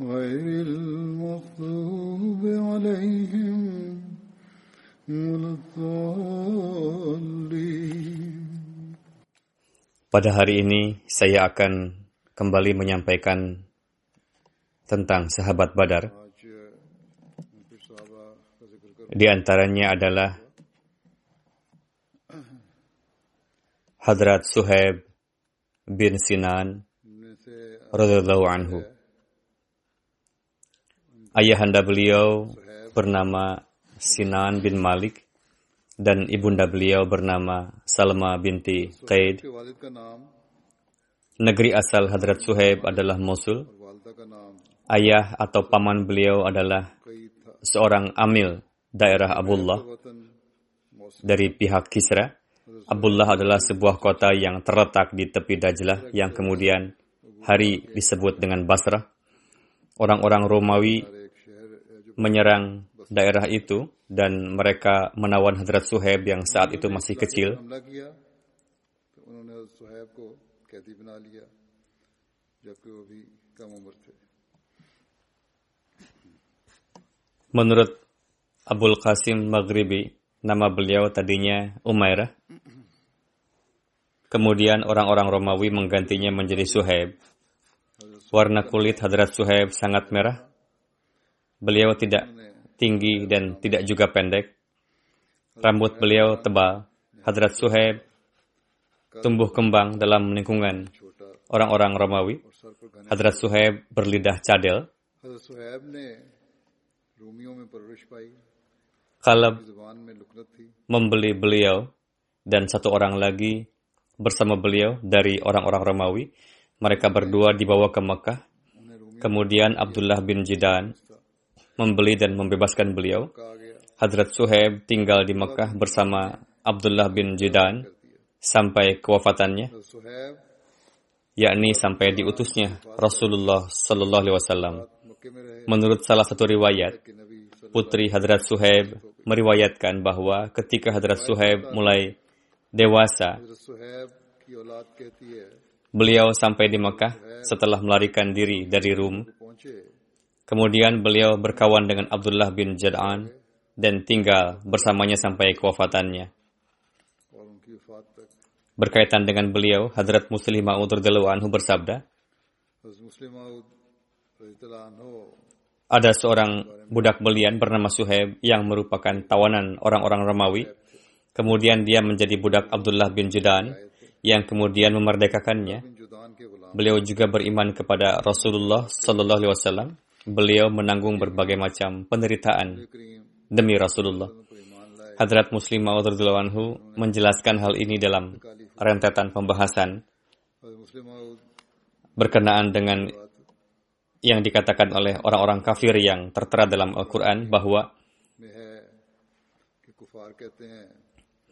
غير المغضوب عليهم ولا الضالين Pada hari ini saya akan kembali menyampaikan tentang sahabat Badar. Di antaranya adalah Hadrat Suhaib bin Sinan radhiyallahu anhu. Ayahanda beliau bernama Sinan bin Malik dan ibunda beliau bernama Salma binti Qaid. Negeri asal Hadrat Suhaib adalah Mosul. Ayah atau paman beliau adalah seorang amil daerah Abdullah dari pihak Kisra. Abdullah adalah sebuah kota yang terletak di tepi Dajlah yang kemudian hari disebut dengan Basrah. Orang-orang Romawi menyerang daerah itu dan mereka menawan Hadrat Suhaib yang saat itu masih kecil. Menurut Abul Qasim Maghribi, nama beliau tadinya Umairah. Kemudian orang-orang Romawi menggantinya menjadi Suhaib. Warna kulit Hadrat Suhaib sangat merah, Beliau tidak tinggi dan tidak juga pendek. Rambut beliau tebal. Hadrat Suhaib tumbuh kembang dalam lingkungan orang-orang Romawi. Hadrat Suhaib berlidah cadel. Kalab membeli beliau dan satu orang lagi bersama beliau dari orang-orang Romawi. Mereka berdua dibawa ke Mekah. Kemudian Abdullah bin Jidan membeli dan membebaskan beliau. Hadrat Suhaib tinggal di Mekah bersama Abdullah bin Jidan sampai kewafatannya, yakni sampai diutusnya Rasulullah Sallallahu Alaihi Wasallam. Menurut salah satu riwayat, putri Hadrat Suhaib meriwayatkan bahwa ketika Hadrat Suhaib mulai dewasa, beliau sampai di Mekah setelah melarikan diri dari Rum Kemudian beliau berkawan dengan Abdullah bin Jad'an dan tinggal bersamanya sampai kewafatannya. Berkaitan dengan beliau, Hadrat Muslim Ma'ud anhu bersabda, ada seorang budak belian bernama Suhaib yang merupakan tawanan orang-orang Romawi. Kemudian dia menjadi budak Abdullah bin Judan yang kemudian memerdekakannya. Beliau juga beriman kepada Rasulullah Sallallahu Alaihi Wasallam beliau menanggung berbagai macam penderitaan demi Rasulullah. Hadrat Muslim Maud anhu menjelaskan hal ini dalam rentetan pembahasan berkenaan dengan yang dikatakan oleh orang-orang kafir yang tertera dalam Al-Quran bahwa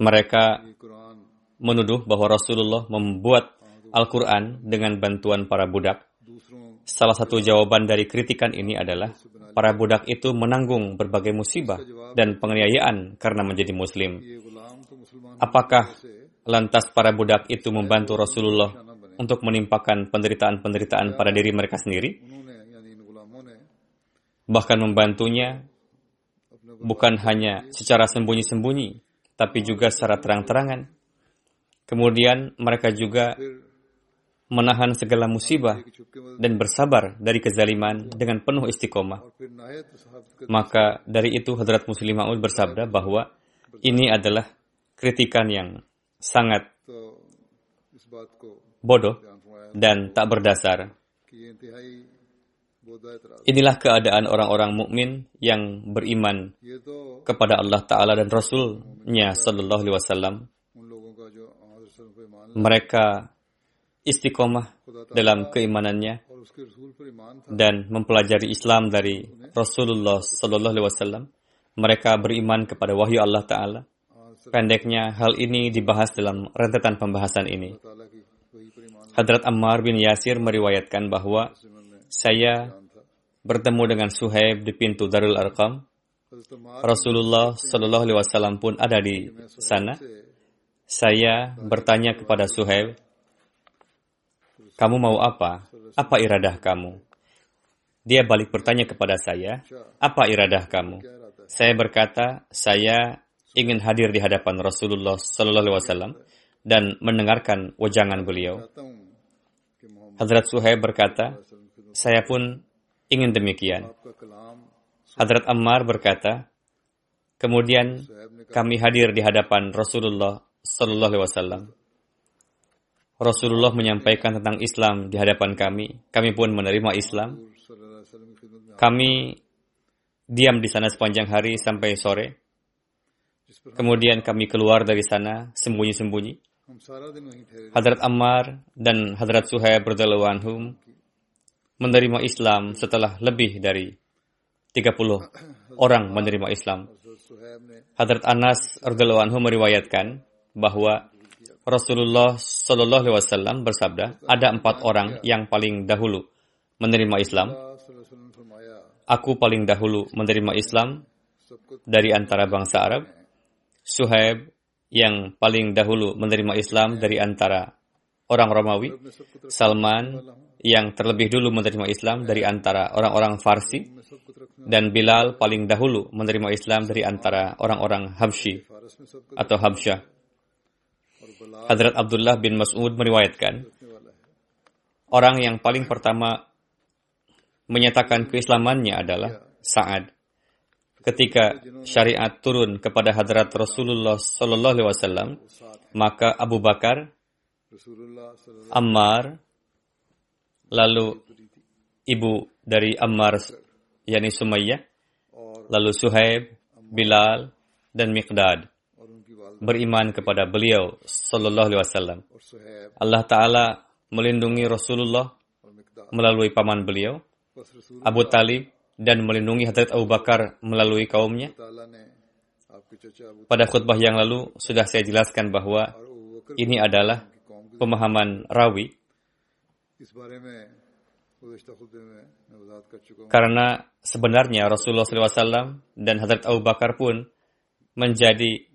mereka menuduh bahwa Rasulullah membuat Al-Quran dengan bantuan para budak Salah satu jawaban dari kritikan ini adalah para budak itu menanggung berbagai musibah dan penganiayaan karena menjadi muslim. Apakah lantas para budak itu membantu Rasulullah untuk menimpakan penderitaan-penderitaan pada diri mereka sendiri? Bahkan membantunya bukan hanya secara sembunyi-sembunyi, tapi juga secara terang-terangan. Kemudian mereka juga menahan segala musibah, dan bersabar dari kezaliman dengan penuh istiqomah. Maka dari itu Hadrat Muslim Ma'ud bersabda bahwa ini adalah kritikan yang sangat bodoh dan tak berdasar. Inilah keadaan orang-orang mukmin yang beriman kepada Allah Ta'ala dan Rasul-Nya Wasallam. Mereka istiqomah dalam keimanannya dan mempelajari Islam dari Rasulullah Sallallahu Alaihi Wasallam. Mereka beriman kepada wahyu Allah Ta'ala. Pendeknya, hal ini dibahas dalam rentetan pembahasan ini. Hadrat Ammar bin Yasir meriwayatkan bahwa saya bertemu dengan Suhaib di pintu Darul Arqam. Rasulullah Sallallahu Alaihi Wasallam pun ada di sana. Saya bertanya kepada Suhaib, kamu mau apa? Apa iradah kamu? Dia balik bertanya kepada saya, apa iradah kamu? Saya berkata, saya ingin hadir di hadapan Rasulullah Sallallahu Alaihi Wasallam dan mendengarkan wajangan beliau. Hadrat Suhaib berkata, saya pun ingin demikian. Hadrat Ammar berkata, kemudian kami hadir di hadapan Rasulullah Sallallahu Alaihi Wasallam. Rasulullah menyampaikan tentang Islam di hadapan kami. Kami pun menerima Islam. Kami diam di sana sepanjang hari sampai sore. Kemudian kami keluar dari sana sembunyi-sembunyi. Hadrat Ammar dan Hadrat Suhaib radhiyallahu anhum menerima Islam setelah lebih dari 30 orang menerima Islam. Hadrat Anas radhiyallahu meriwayatkan bahwa Rasulullah Shallallahu Alaihi Wasallam bersabda, ada empat orang yang paling dahulu menerima Islam. Aku paling dahulu menerima Islam dari antara bangsa Arab. Suhaib yang paling dahulu menerima Islam dari antara orang Romawi. Salman yang terlebih dulu menerima Islam dari antara orang-orang Farsi. Dan Bilal paling dahulu menerima Islam dari antara orang-orang Habsyi atau Habsyah. Hadrat Abdullah bin Mas'ud meriwayatkan, orang yang paling pertama menyatakan keislamannya adalah Sa'ad. Ketika syariat turun kepada hadrat Rasulullah SAW maka Abu Bakar, Ammar, lalu ibu dari Ammar, yakni Sumayyah, lalu Suhaib, Bilal, dan Miqdad beriman kepada beliau sallallahu alaihi wasallam. Allah taala melindungi Rasulullah melalui paman beliau Abu Talib dan melindungi Hadrat Abu Bakar melalui kaumnya. Pada khutbah yang lalu sudah saya jelaskan bahwa ini adalah pemahaman rawi karena sebenarnya Rasulullah SAW dan Hadrat Abu Bakar pun menjadi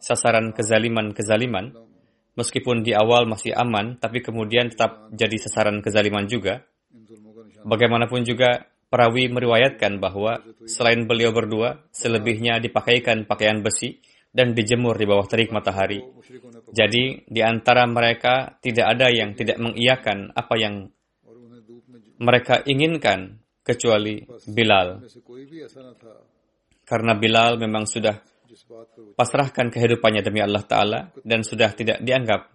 sasaran kezaliman-kezaliman, meskipun di awal masih aman, tapi kemudian tetap jadi sasaran kezaliman juga. Bagaimanapun juga, perawi meriwayatkan bahwa selain beliau berdua, selebihnya dipakaikan pakaian besi dan dijemur di bawah terik matahari. Jadi, di antara mereka tidak ada yang tidak mengiyakan apa yang mereka inginkan kecuali Bilal. Karena Bilal memang sudah pasrahkan kehidupannya demi Allah Ta'ala dan sudah tidak dianggap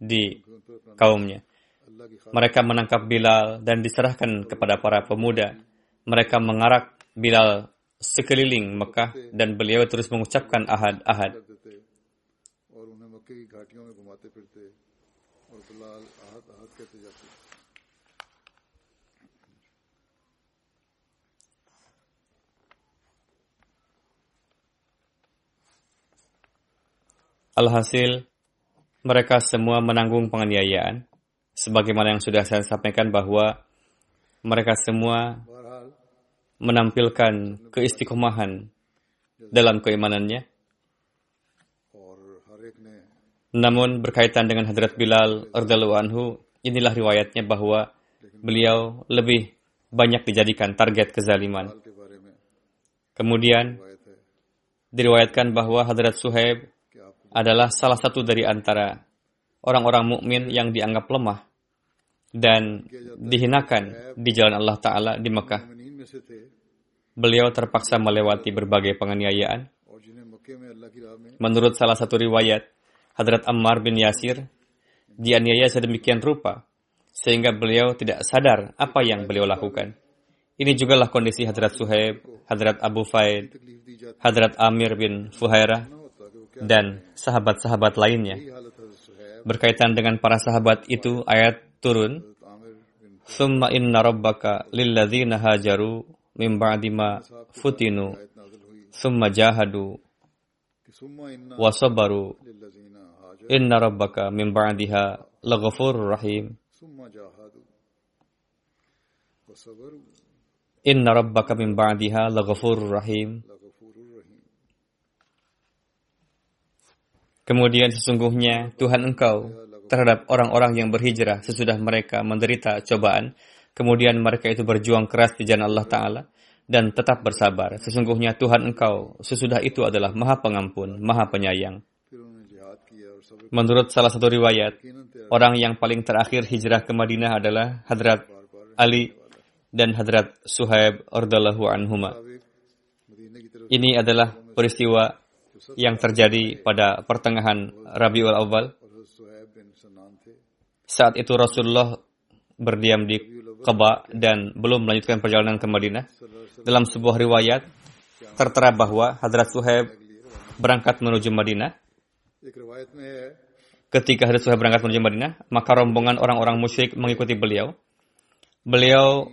di kaumnya. Mereka menangkap Bilal dan diserahkan kepada para pemuda. Mereka mengarak Bilal sekeliling Mekah dan beliau terus mengucapkan ahad-ahad. ahad ahad Alhasil, mereka semua menanggung penganiayaan. Sebagaimana yang sudah saya sampaikan bahwa mereka semua menampilkan keistiqomahan dalam keimanannya. Namun berkaitan dengan Hadrat Bilal radhiyallahu anhu, inilah riwayatnya bahwa beliau lebih banyak dijadikan target kezaliman. Kemudian diriwayatkan bahwa Hadrat Suhaib adalah salah satu dari antara orang-orang mukmin yang dianggap lemah dan dihinakan di jalan Allah Ta'ala di Mekah. Beliau terpaksa melewati berbagai penganiayaan. Menurut salah satu riwayat, Hadrat Ammar bin Yasir dianiaya sedemikian rupa sehingga beliau tidak sadar apa yang beliau lakukan. Ini jugalah kondisi Hadrat Suhaib, Hadrat Abu Faid, Hadrat Amir bin Fuhairah, dan sahabat-sahabat lainnya. Berkaitan dengan para sahabat itu ayat turun ثم إن ربك لِلَّذِينَ هاجروا من بَعْدِ مَا فُتِنُوا ثم جاهدوا وصبروا إِنَّ رَبَّكَ من بَعْدِهَا لَغَفُورٌ رَحِيمٌ إِنَّ رَبَّكَ من بَعْدِهَا لَغَفُورٌ رَحِيمٌ Kemudian sesungguhnya Tuhan engkau terhadap orang-orang yang berhijrah sesudah mereka menderita cobaan, kemudian mereka itu berjuang keras di jalan Allah Ta'ala, dan tetap bersabar. Sesungguhnya Tuhan engkau sesudah itu adalah maha pengampun, maha penyayang. Menurut salah satu riwayat, orang yang paling terakhir hijrah ke Madinah adalah Hadrat Ali dan Hadrat Suhaib Ordalahu Anhumah. Ini adalah peristiwa yang terjadi pada pertengahan Rabiul Awal. Saat itu Rasulullah berdiam di Keba dan belum melanjutkan perjalanan ke Madinah. Dalam sebuah riwayat tertera bahwa Hadrat Suhaib berangkat menuju Madinah. Ketika Hadrat Suhaib berangkat menuju Madinah, maka rombongan orang-orang musyrik mengikuti beliau. Beliau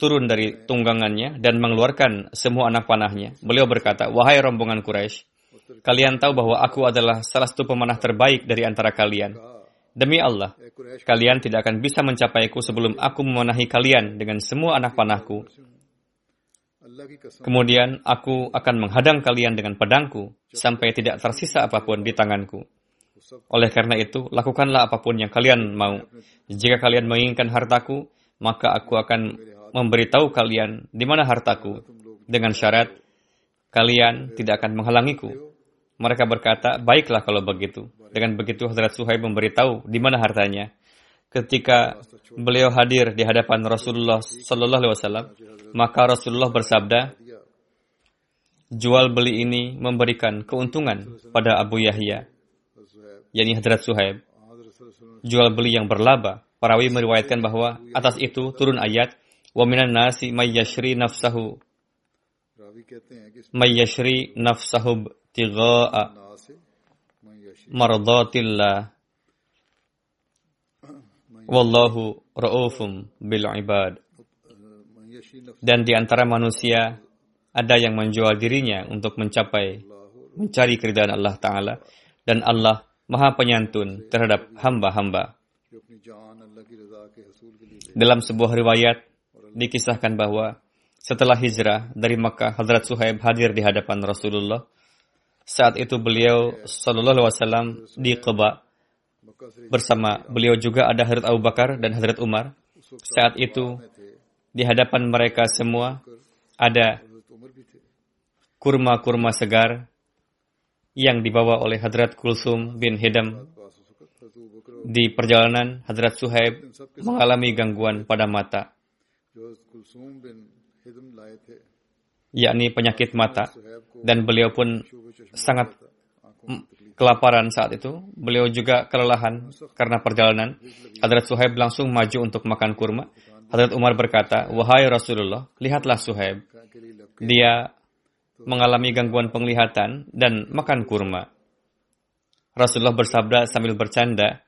turun dari tunggangannya dan mengeluarkan semua anak panahnya. Beliau berkata, "Wahai rombongan Quraisy, Kalian tahu bahwa aku adalah salah satu pemanah terbaik dari antara kalian. Demi Allah, kalian tidak akan bisa mencapaiku sebelum aku memanahi kalian dengan semua anak panahku. Kemudian aku akan menghadang kalian dengan pedangku sampai tidak tersisa apa pun di tanganku. Oleh karena itu, lakukanlah apa pun yang kalian mau. Jika kalian menginginkan hartaku, maka aku akan memberitahu kalian di mana hartaku dengan syarat kalian tidak akan menghalangiku. Mereka berkata, baiklah kalau begitu. Dengan begitu Hazrat Suhaib memberitahu di mana hartanya. Ketika beliau hadir di hadapan Rasulullah Sallallahu Alaihi Wasallam, maka Rasulullah bersabda, jual beli ini memberikan keuntungan pada Abu Yahya, yakni Hadrat Suhaib. Jual beli yang berlaba. Parawi meriwayatkan bahwa atas itu turun ayat, waminan nasi mayyashri nafsahu mayyashri nafsahu ibtigha'a mardatillah. Wallahu ra'ufum bil ibad. Dan di antara manusia ada yang menjual dirinya untuk mencapai mencari keridhaan Allah taala. Dan Allah Maha Penyantun terhadap hamba-hamba. Dalam sebuah riwayat dikisahkan bahwa setelah hijrah dari Makkah, Hadrat Suhaib hadir di hadapan Rasulullah. Saat itu beliau Shallallahu Alaihi Wasallam di Quba bersama beliau juga ada Hadrat Abu Bakar dan Hadrat Umar. Saat itu di hadapan mereka semua ada kurma-kurma segar yang dibawa oleh Hadrat Kulsum bin Hidam. Di perjalanan, Hadrat Suhaib mengalami gangguan pada mata, yakni penyakit mata, dan beliau pun sangat kelaparan saat itu. Beliau juga kelelahan karena perjalanan. Hadrat Suhaib langsung maju untuk makan kurma. Hadrat Umar berkata, Wahai Rasulullah, lihatlah Suhaib. Dia mengalami gangguan penglihatan dan makan kurma. Rasulullah bersabda sambil bercanda,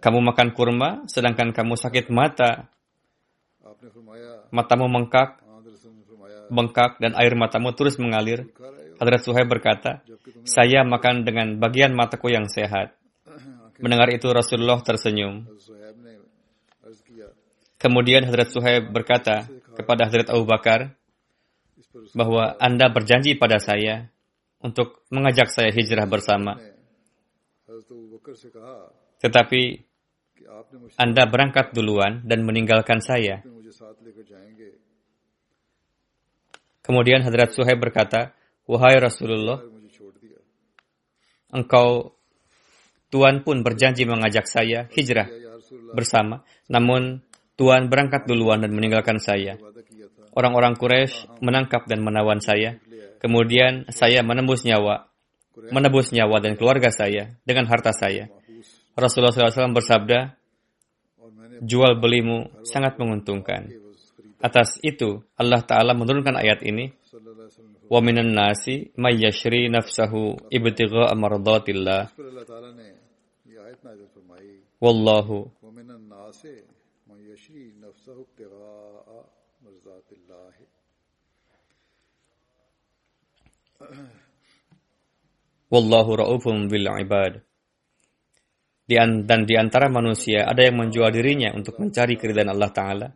kamu makan kurma sedangkan kamu sakit mata. Matamu mengkak bengkak dan air matamu terus mengalir. Hadrat Suhaib berkata, saya makan dengan bagian mataku yang sehat. Mendengar itu Rasulullah tersenyum. Kemudian Hadrat Suhaib berkata kepada Hadrat Abu Bakar bahwa Anda berjanji pada saya untuk mengajak saya hijrah bersama. Tetapi Anda berangkat duluan dan meninggalkan saya. Kemudian Hadrat Suhaib berkata, Wahai Rasulullah, engkau Tuhan pun berjanji mengajak saya hijrah bersama, namun Tuhan berangkat duluan dan meninggalkan saya. Orang-orang Quraisy menangkap dan menawan saya. Kemudian saya menembus nyawa, menembus nyawa dan keluarga saya dengan harta saya. Rasulullah SAW bersabda, jual belimu sangat menguntungkan. Atas itu Allah Ta'ala menurunkan ayat ini. Wa minan nasi mayyashri nafsahu ibtigha amardatillah. Wallahu Wallahu ra'ufun bil ibad. Dan di antara manusia ada yang menjual dirinya untuk mencari keridhaan Allah Ta'ala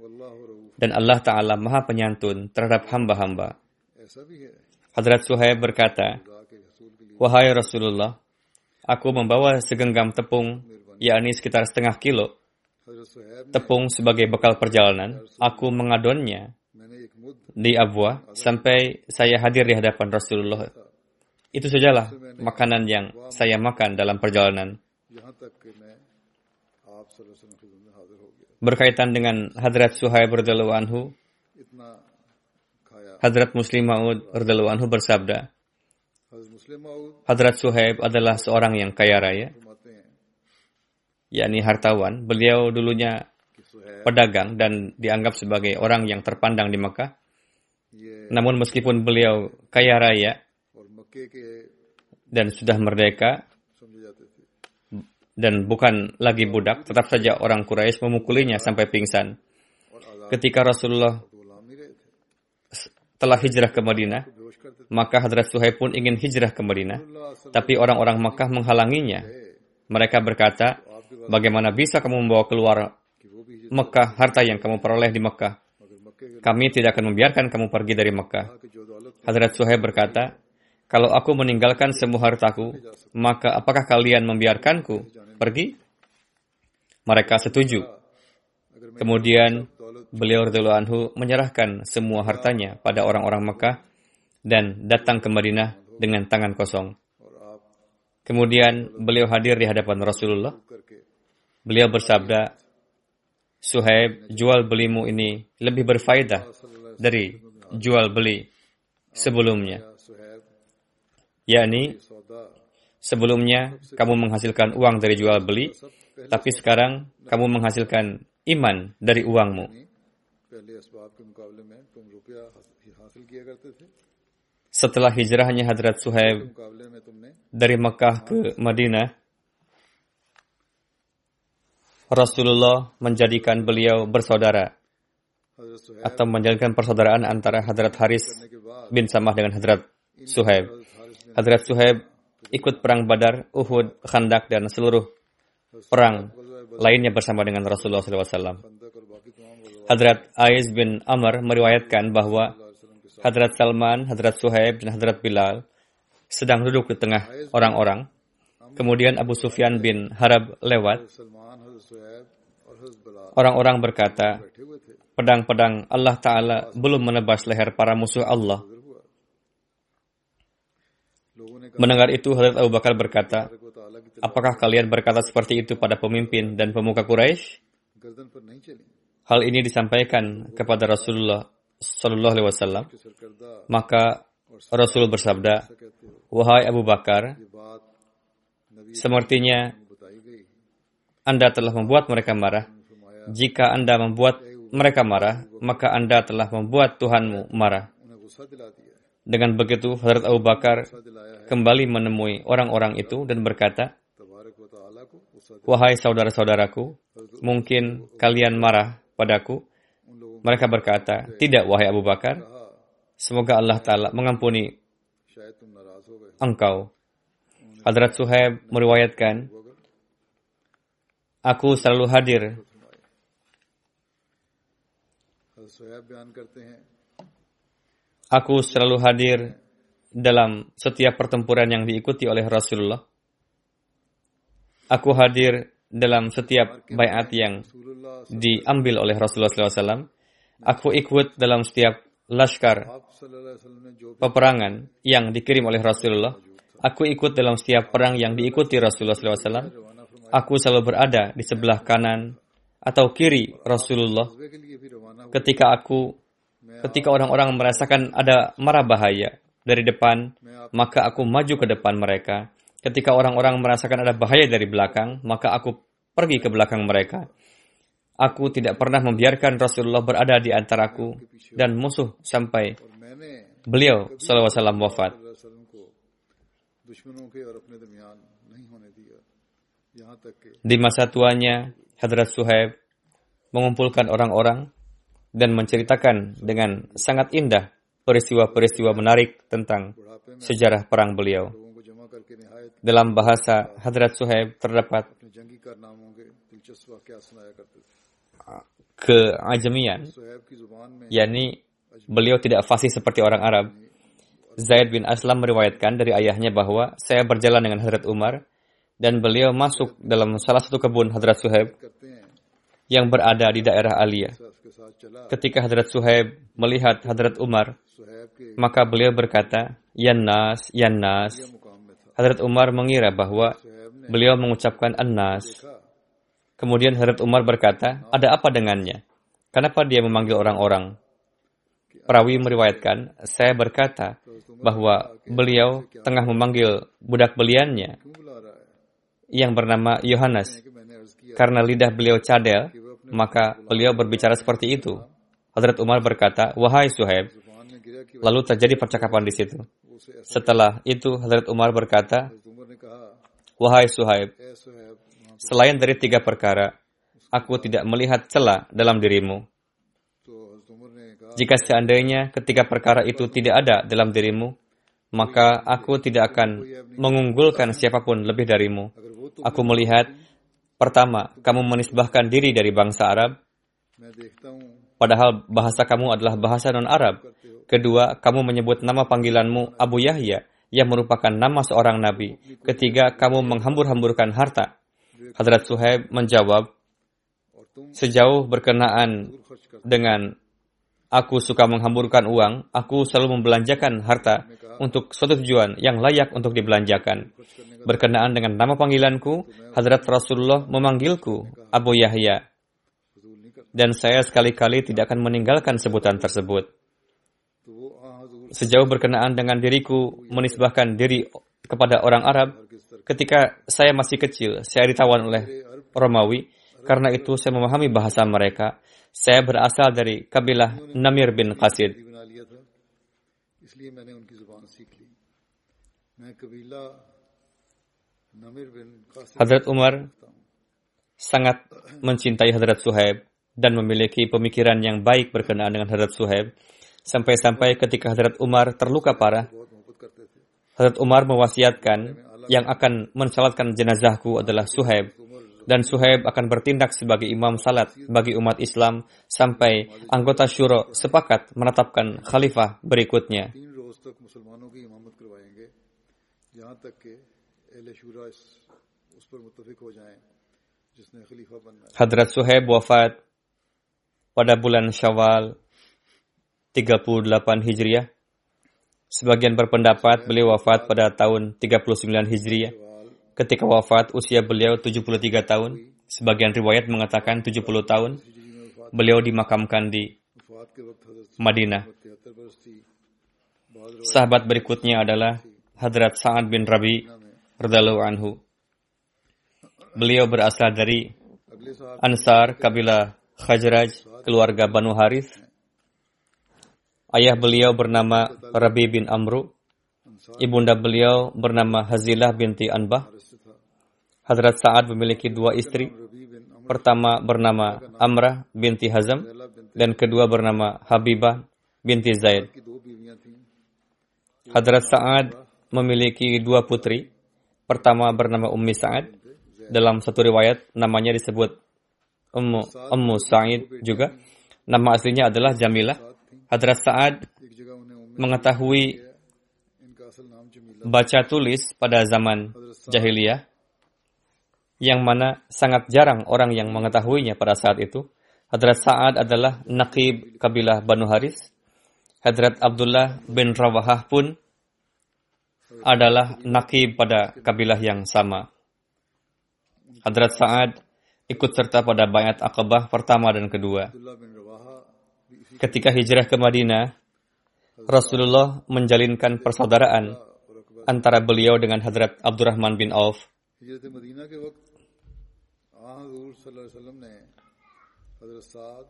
dan Allah Ta'ala maha penyantun terhadap hamba-hamba. Hadrat Suhaib berkata, Wahai Rasulullah, aku membawa segenggam tepung, yakni sekitar setengah kilo. Tepung sebagai bekal perjalanan, aku mengadonnya di Abwa sampai saya hadir di hadapan Rasulullah. Itu sajalah makanan yang saya makan dalam perjalanan berkaitan dengan Hadrat Suhaib radhiyallahu anhu. Hadrat Muslim Maud radhiyallahu anhu bersabda, Hadrat Suhaib adalah seorang yang kaya raya, yakni hartawan. Beliau dulunya pedagang dan dianggap sebagai orang yang terpandang di Mekah. Namun meskipun beliau kaya raya dan sudah merdeka, dan bukan lagi budak, tetap saja orang Quraisy memukulinya sampai pingsan. Ketika Rasulullah telah hijrah ke Madinah, maka Hadrat Suhaib pun ingin hijrah ke Madinah, tapi orang-orang Makkah menghalanginya. Mereka berkata, bagaimana bisa kamu membawa keluar Mekah harta yang kamu peroleh di Mekah? Kami tidak akan membiarkan kamu pergi dari Mekah. Hadrat Suhaib berkata, kalau aku meninggalkan semua hartaku, maka apakah kalian membiarkanku? pergi? Mereka setuju. Kemudian beliau Ridho Anhu menyerahkan semua hartanya pada orang-orang Mekah dan datang ke Madinah dengan tangan kosong. Kemudian beliau hadir di hadapan Rasulullah. Beliau bersabda, Suhaib, jual belimu ini lebih berfaedah dari jual beli sebelumnya. yakni Sebelumnya, kamu menghasilkan uang dari jual beli, tapi sekarang kamu menghasilkan iman dari uangmu. Setelah hijrahnya Hadrat Suhaib dari Mekah ke Madinah, Rasulullah menjadikan beliau bersaudara atau menjalankan persaudaraan antara Hadrat Haris bin Samah dengan Hadrat Suhaib. Hadrat Suhaib ikut perang Badar, Uhud, Khandak dan seluruh perang lainnya bersama dengan Rasulullah SAW. Hadrat Aiz bin Amr meriwayatkan bahwa Hadrat Salman, Hadrat Suhaib, dan Hadrat Bilal sedang duduk di tengah orang-orang. Kemudian Abu Sufyan bin Harab lewat. Orang-orang berkata, pedang-pedang Allah Ta'ala belum menebas leher para musuh Allah Mendengar itu, Hazrat Abu Bakar berkata, Apakah kalian berkata seperti itu pada pemimpin dan pemuka Quraisy? Hal ini disampaikan kepada Rasulullah Sallallahu Alaihi Wasallam. Maka Rasul bersabda, Wahai Abu Bakar, sepertinya Anda telah membuat mereka marah. Jika Anda membuat mereka marah, maka Anda telah membuat Tuhanmu marah. Dengan begitu, Hazrat Abu Bakar kembali menemui orang-orang itu dan berkata, Wahai saudara-saudaraku, mungkin kalian marah padaku. Mereka berkata, Tidak, wahai Abu Bakar. Semoga Allah Ta'ala mengampuni engkau. Hadrat Suhaib meriwayatkan, Aku selalu hadir Aku selalu hadir dalam setiap pertempuran yang diikuti oleh Rasulullah. Aku hadir dalam setiap bayat yang diambil oleh Rasulullah SAW. Aku ikut dalam setiap laskar peperangan yang dikirim oleh Rasulullah. Aku ikut dalam setiap perang yang diikuti Rasulullah SAW. Aku selalu berada di sebelah kanan atau kiri Rasulullah ketika aku Ketika orang-orang merasakan ada marah bahaya dari depan, maka aku maju ke depan mereka. Ketika orang-orang merasakan ada bahaya dari belakang, maka aku pergi ke belakang mereka. Aku tidak pernah membiarkan Rasulullah berada di antaraku dan musuh sampai beliau SAW wafat. Di masa tuanya, Hadrat Suhaib mengumpulkan orang-orang dan menceritakan dengan sangat indah peristiwa-peristiwa menarik tentang sejarah perang beliau. Dalam bahasa Hadrat Suhaib terdapat keajamian, yakni beliau tidak fasih seperti orang Arab. Zaid bin Aslam meriwayatkan dari ayahnya bahwa saya berjalan dengan Hadrat Umar dan beliau masuk dalam salah satu kebun Hadrat Suhaib yang berada di daerah Alia. Ketika Hadrat Suhaib melihat Hadrat Umar, maka beliau berkata, Yannas, Yannas. Hadrat Umar mengira bahwa beliau mengucapkan Annas. Kemudian Hadrat Umar berkata, ada apa dengannya? Kenapa dia memanggil orang-orang? Perawi meriwayatkan, saya berkata bahwa beliau tengah memanggil budak beliannya yang bernama Yohanes karena lidah beliau cadel, maka beliau berbicara seperti itu. Hadrat Umar berkata, Wahai Suhaib, lalu terjadi percakapan di situ. Setelah itu, Hadrat Umar berkata, Wahai Suhaib, selain dari tiga perkara, aku tidak melihat celah dalam dirimu. Jika seandainya ketiga perkara itu tidak ada dalam dirimu, maka aku tidak akan mengunggulkan siapa pun lebih darimu. Aku melihat Pertama, kamu menisbahkan diri dari bangsa Arab, padahal bahasa kamu adalah bahasa non-Arab. Kedua, kamu menyebut nama panggilanmu Abu Yahya, yang merupakan nama seorang nabi. Ketiga, kamu menghambur-hamburkan harta. Hadrat Suhaib menjawab, sejauh berkenaan dengan Aku suka menghamburkan uang, aku selalu membelanjakan harta untuk suatu tujuan yang layak untuk dibelanjakan. Berkenaan dengan nama panggilanku, Hadrat Rasulullah memanggilku Abu Yahya. Dan saya sekali-kali tidak akan meninggalkan sebutan tersebut. Sejauh berkenaan dengan diriku menisbahkan diri kepada orang Arab, ketika saya masih kecil, saya ditawan oleh Romawi, karena itu saya memahami bahasa mereka saya berasal dari kabilah Namir bin Qasid. Hadrat Umar sangat mencintai Hadrat Suhaib dan memiliki pemikiran yang baik berkenaan dengan Hadrat Suhaib. Sampai-sampai ketika Hadrat Umar terluka parah, Hadrat Umar mewasiatkan yang akan mensalatkan jenazahku adalah Suhaib dan Suhaib akan bertindak sebagai imam salat bagi umat Islam sampai anggota syuro sepakat menetapkan khalifah berikutnya. Hadrat Suhaib wafat pada bulan Syawal 38 Hijriah. Sebagian berpendapat beliau wafat pada tahun 39 Hijriah ketika wafat usia beliau 73 tahun. Sebagian riwayat mengatakan 70 tahun. Beliau dimakamkan di Madinah. Sahabat berikutnya adalah Hadrat Sa'ad bin Rabi Radhalu anhu. Beliau berasal dari Ansar Kabila Khajraj, keluarga Banu Harith. Ayah beliau bernama Rabi bin Amru. Ibunda beliau bernama Hazilah binti Anbah. Hadrat Sa'ad memiliki dua istri. Pertama bernama Amrah binti Hazam dan kedua bernama Habibah binti Zaid. Hadrat Sa'ad memiliki dua putri. Pertama bernama Ummi Sa'ad. Dalam satu riwayat namanya disebut Ummu, Ummu Sa'id juga. Nama aslinya adalah Jamilah. Hadrat Sa'ad mengetahui baca tulis pada zaman jahiliyah yang mana sangat jarang orang yang mengetahuinya pada saat itu. Hadrat Sa'ad adalah naqib kabilah Banu Haris. Hadrat Abdullah bin Rawahah pun adalah naqib pada kabilah yang sama. Hadrat Sa'ad ikut serta pada bayat akabah pertama dan kedua. Ketika hijrah ke Madinah, Rasulullah menjalinkan persaudaraan antara beliau dengan Hadrat Abdurrahman bin Auf.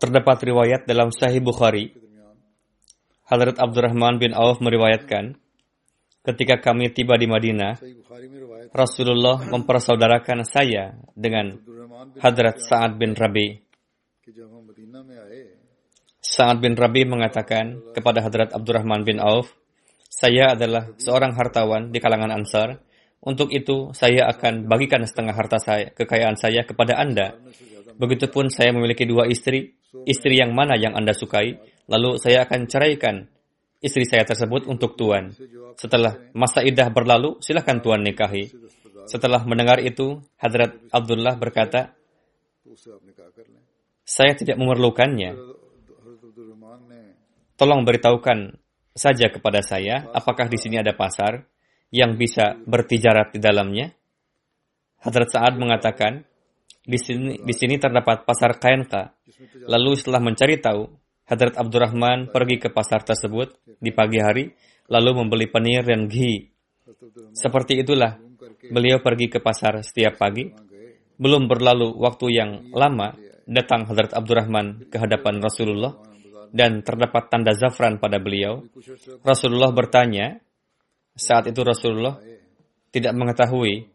Terdapat riwayat dalam Sahih Bukhari, Hadrat Abdurrahman bin Auf meriwayatkan, ketika kami tiba di Madinah, Rasulullah mempersaudarakan saya dengan Hadrat Sa'ad bin Rabi. Sa'ad bin Rabi mengatakan kepada Hadrat Abdurrahman bin Auf, saya adalah seorang hartawan di kalangan Ansar. Untuk itu, saya akan bagikan setengah harta saya, kekayaan saya kepada Anda. Begitupun saya memiliki dua istri, istri yang mana yang Anda sukai, lalu saya akan ceraikan istri saya tersebut untuk Tuhan. Setelah masa idah berlalu, silahkan Tuhan nikahi. Setelah mendengar itu, Hadrat Abdullah berkata, saya tidak memerlukannya. Tolong beritahukan saja kepada saya, apakah di sini ada pasar? yang bisa bertijarat di dalamnya. Hadrat Sa'ad mengatakan, di sini, di sini terdapat pasar Kainka. Lalu setelah mencari tahu, Hadrat Abdurrahman pergi ke pasar tersebut di pagi hari, lalu membeli penir dan ghi. Seperti itulah, beliau pergi ke pasar setiap pagi. Belum berlalu waktu yang lama, datang Hadrat Abdurrahman ke hadapan Rasulullah dan terdapat tanda zafran pada beliau. Rasulullah bertanya, saat itu Rasulullah tidak mengetahui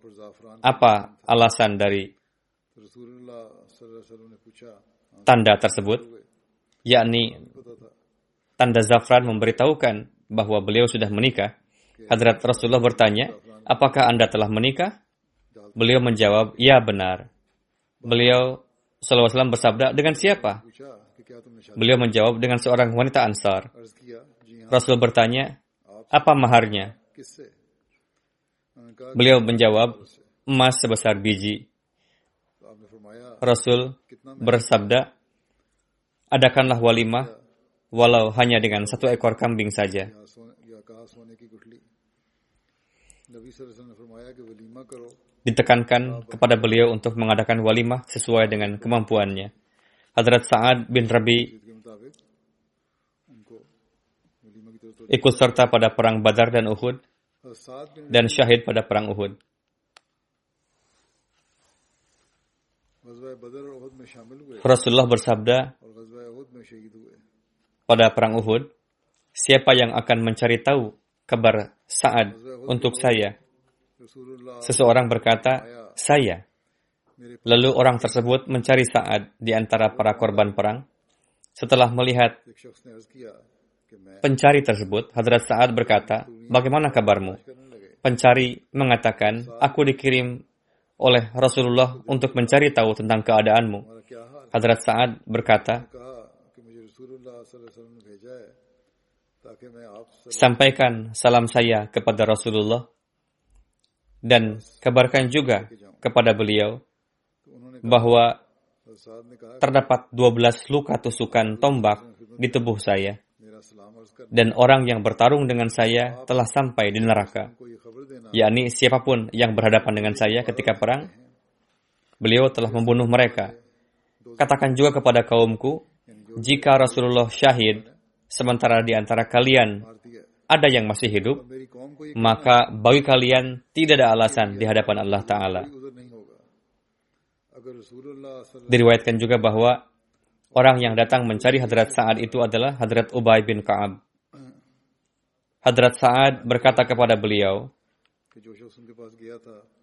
apa alasan dari tanda tersebut, yakni tanda zafran memberitahukan bahwa beliau sudah menikah. Hadrat Rasulullah bertanya, apakah Anda telah menikah? Beliau menjawab, ya benar. Beliau SAW bersabda, dengan siapa? Beliau menjawab, dengan seorang wanita ansar. Rasul bertanya, apa maharnya? Beliau menjawab, emas sebesar biji. Rasul bersabda, adakanlah walimah walau hanya dengan satu ekor kambing saja. Ditekankan kepada beliau untuk mengadakan walimah sesuai dengan kemampuannya. Hadrat Sa'ad bin Rabi ikut serta pada perang Badar dan Uhud, dan syahid pada perang Uhud. Rasulullah bersabda pada perang Uhud, siapa yang akan mencari tahu kabar Sa'ad untuk saya? Seseorang berkata, saya. Lalu orang tersebut mencari Sa'ad di antara para korban perang. Setelah melihat pencari tersebut, Hadrat Sa'ad berkata, bagaimana kabarmu? Pencari mengatakan, aku dikirim oleh Rasulullah untuk mencari tahu tentang keadaanmu. Hadrat Sa'ad berkata, Sampaikan salam saya kepada Rasulullah dan kabarkan juga kepada beliau bahwa terdapat 12 luka tusukan tombak di tubuh saya. Dan orang yang bertarung dengan saya telah sampai di neraka. Yakni siapa pun yang berhadapan dengan saya ketika perang, beliau telah membunuh mereka. Katakan juga kepada kaumku, jika Rasulullah syahid, sementara di antara kalian ada yang masih hidup, maka bagi kalian tidak ada alasan di hadapan Allah Ta'ala. Diriwayatkan juga bahwa Orang yang datang mencari Hadrat Sa'ad itu adalah Hadrat Ubay bin Ka'ab. Hadrat Sa'ad berkata kepada beliau,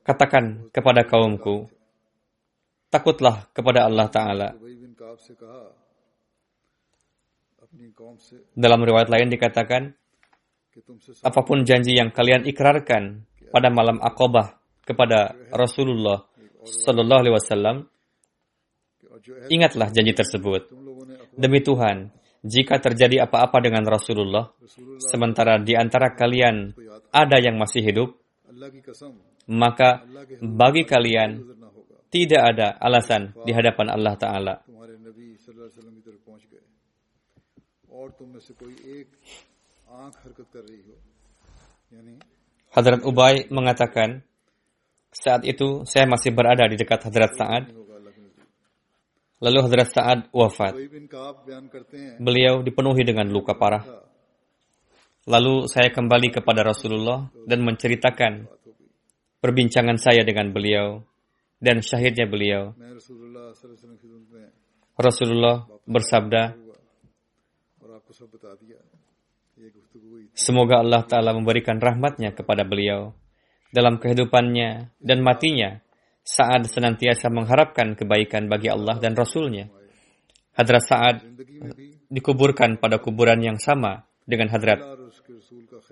Katakan kepada kaumku, takutlah kepada Allah Ta'ala. Dalam riwayat lain dikatakan, apa pun janji yang kalian ikrarkan pada malam akobah kepada Rasulullah Sallallahu Alaihi Wasallam, Ingatlah janji tersebut. Demi Tuhan, jika terjadi apa-apa dengan Rasulullah, sementara di antara kalian ada yang masih hidup, maka bagi kalian tidak ada alasan di hadapan Allah Ta'ala. Hadrat Ubay mengatakan, saat itu saya masih berada di dekat Hadrat Sa'ad Lalu Hazrat Sa'ad wafat. Beliau dipenuhi dengan luka parah. Lalu saya kembali kepada Rasulullah dan menceritakan perbincangan saya dengan beliau dan syahidnya beliau. Rasulullah bersabda, Semoga Allah Ta'ala memberikan rahmatnya kepada beliau dalam kehidupannya dan matinya Sa'ad senantiasa mengharapkan kebaikan bagi Allah dan Rasulnya. Hadrat Sa'ad dikuburkan pada kuburan yang sama dengan Hadrat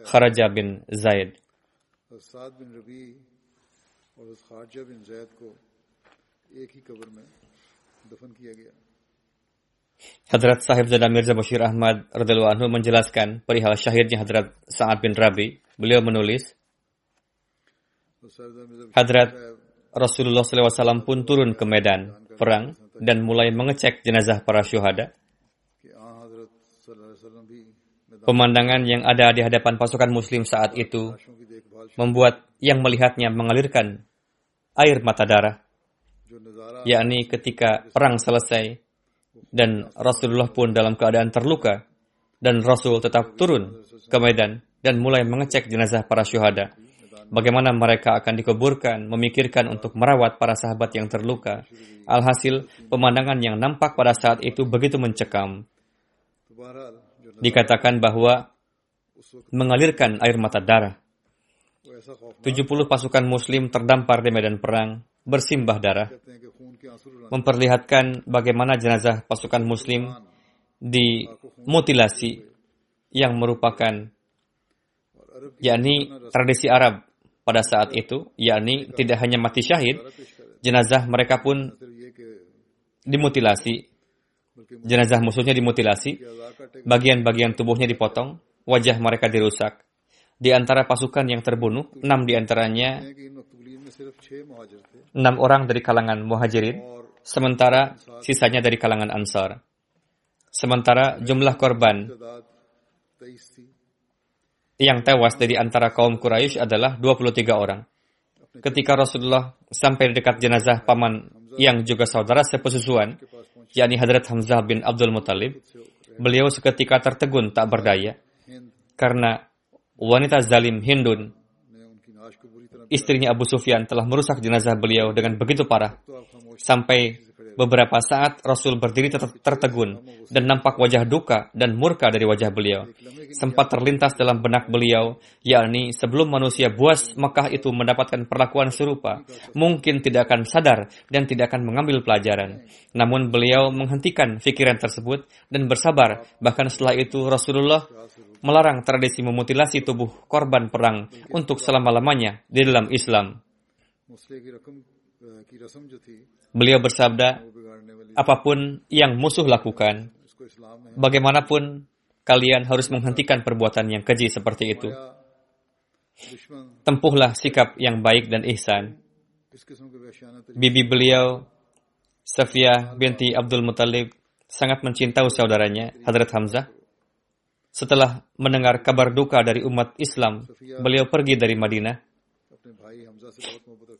Kharaja bin Zaid. Hadrat Sahib Zada Mirza Bashir Ahmad radhiyallahu anhu menjelaskan perihal syahidnya Hadrat Sa'ad bin Rabi. Beliau menulis, Hadrat Rasulullah SAW pun turun ke medan perang dan mulai mengecek jenazah para syuhada. Pemandangan yang ada di hadapan pasukan muslim saat itu membuat yang melihatnya mengalirkan air mata darah, yakni ketika perang selesai dan Rasulullah pun dalam keadaan terluka dan Rasul tetap turun ke medan dan mulai mengecek jenazah para syuhada bagaimana mereka akan dikuburkan, memikirkan untuk merawat para sahabat yang terluka. Alhasil, pemandangan yang nampak pada saat itu begitu mencekam. Dikatakan bahwa mengalirkan air mata darah. 70 pasukan muslim terdampar di medan perang, bersimbah darah, memperlihatkan bagaimana jenazah pasukan muslim dimutilasi yang merupakan yakni tradisi Arab pada saat itu, yakni tidak hanya mati syahid, jenazah mereka pun dimutilasi. Jenazah musuhnya dimutilasi, bagian-bagian tubuhnya dipotong, wajah mereka dirusak. Di antara pasukan yang terbunuh, enam di antaranya enam orang dari kalangan muhajirin, sementara sisanya dari kalangan ansar. Sementara jumlah korban yang tewas dari antara kaum Quraisy adalah 23 orang. Ketika Rasulullah sampai dekat jenazah paman yang juga saudara sepesusuan, yakni Hadrat Hamzah bin Abdul Muthalib, beliau seketika tertegun tak berdaya karena wanita zalim Hindun, istrinya Abu Sufyan telah merusak jenazah beliau dengan begitu parah sampai beberapa saat Rasul berdiri ter- tertegun dan nampak wajah duka dan murka dari wajah beliau. Sempat terlintas dalam benak beliau, yakni sebelum manusia buas Mekah itu mendapatkan perlakuan serupa, mungkin tidak akan sadar dan tidak akan mengambil pelajaran. Namun beliau menghentikan pikiran tersebut dan bersabar. Bahkan setelah itu Rasulullah melarang tradisi memutilasi tubuh korban perang untuk selama-lamanya di dalam Islam. Beliau bersabda, apa pun yang musuh lakukan, bagaimanapun kalian harus menghentikan perbuatan yang keji seperti itu. Tempuhlah sikap yang baik dan ihsan. Bibi beliau, Safiya binti Abdul Muttalib, sangat mencintai saudaranya, Hadrat Hamzah. Setelah mendengar kabar duka dari umat Islam, beliau pergi dari Madinah.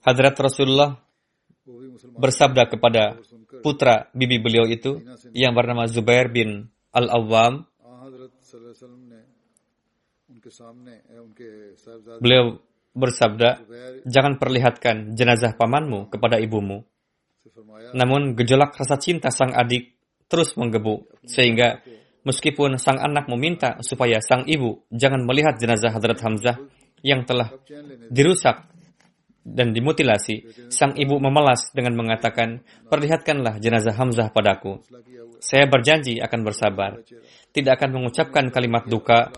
Hadrat Rasulullah bersabda kepada putra bibi beliau itu yang bernama Zubair bin Al-Awwam. Beliau bersabda, jangan perlihatkan jenazah pamanmu kepada ibumu. Namun gejolak rasa cinta sang adik terus menggebu, sehingga meskipun sang anak meminta supaya sang ibu jangan melihat jenazah Hadrat Hamzah yang telah dirusak dan dimutilasi, sang ibu memelas dengan mengatakan, "Perlihatkanlah jenazah Hamzah padaku. Saya berjanji akan bersabar, tidak akan mengucapkan kalimat duka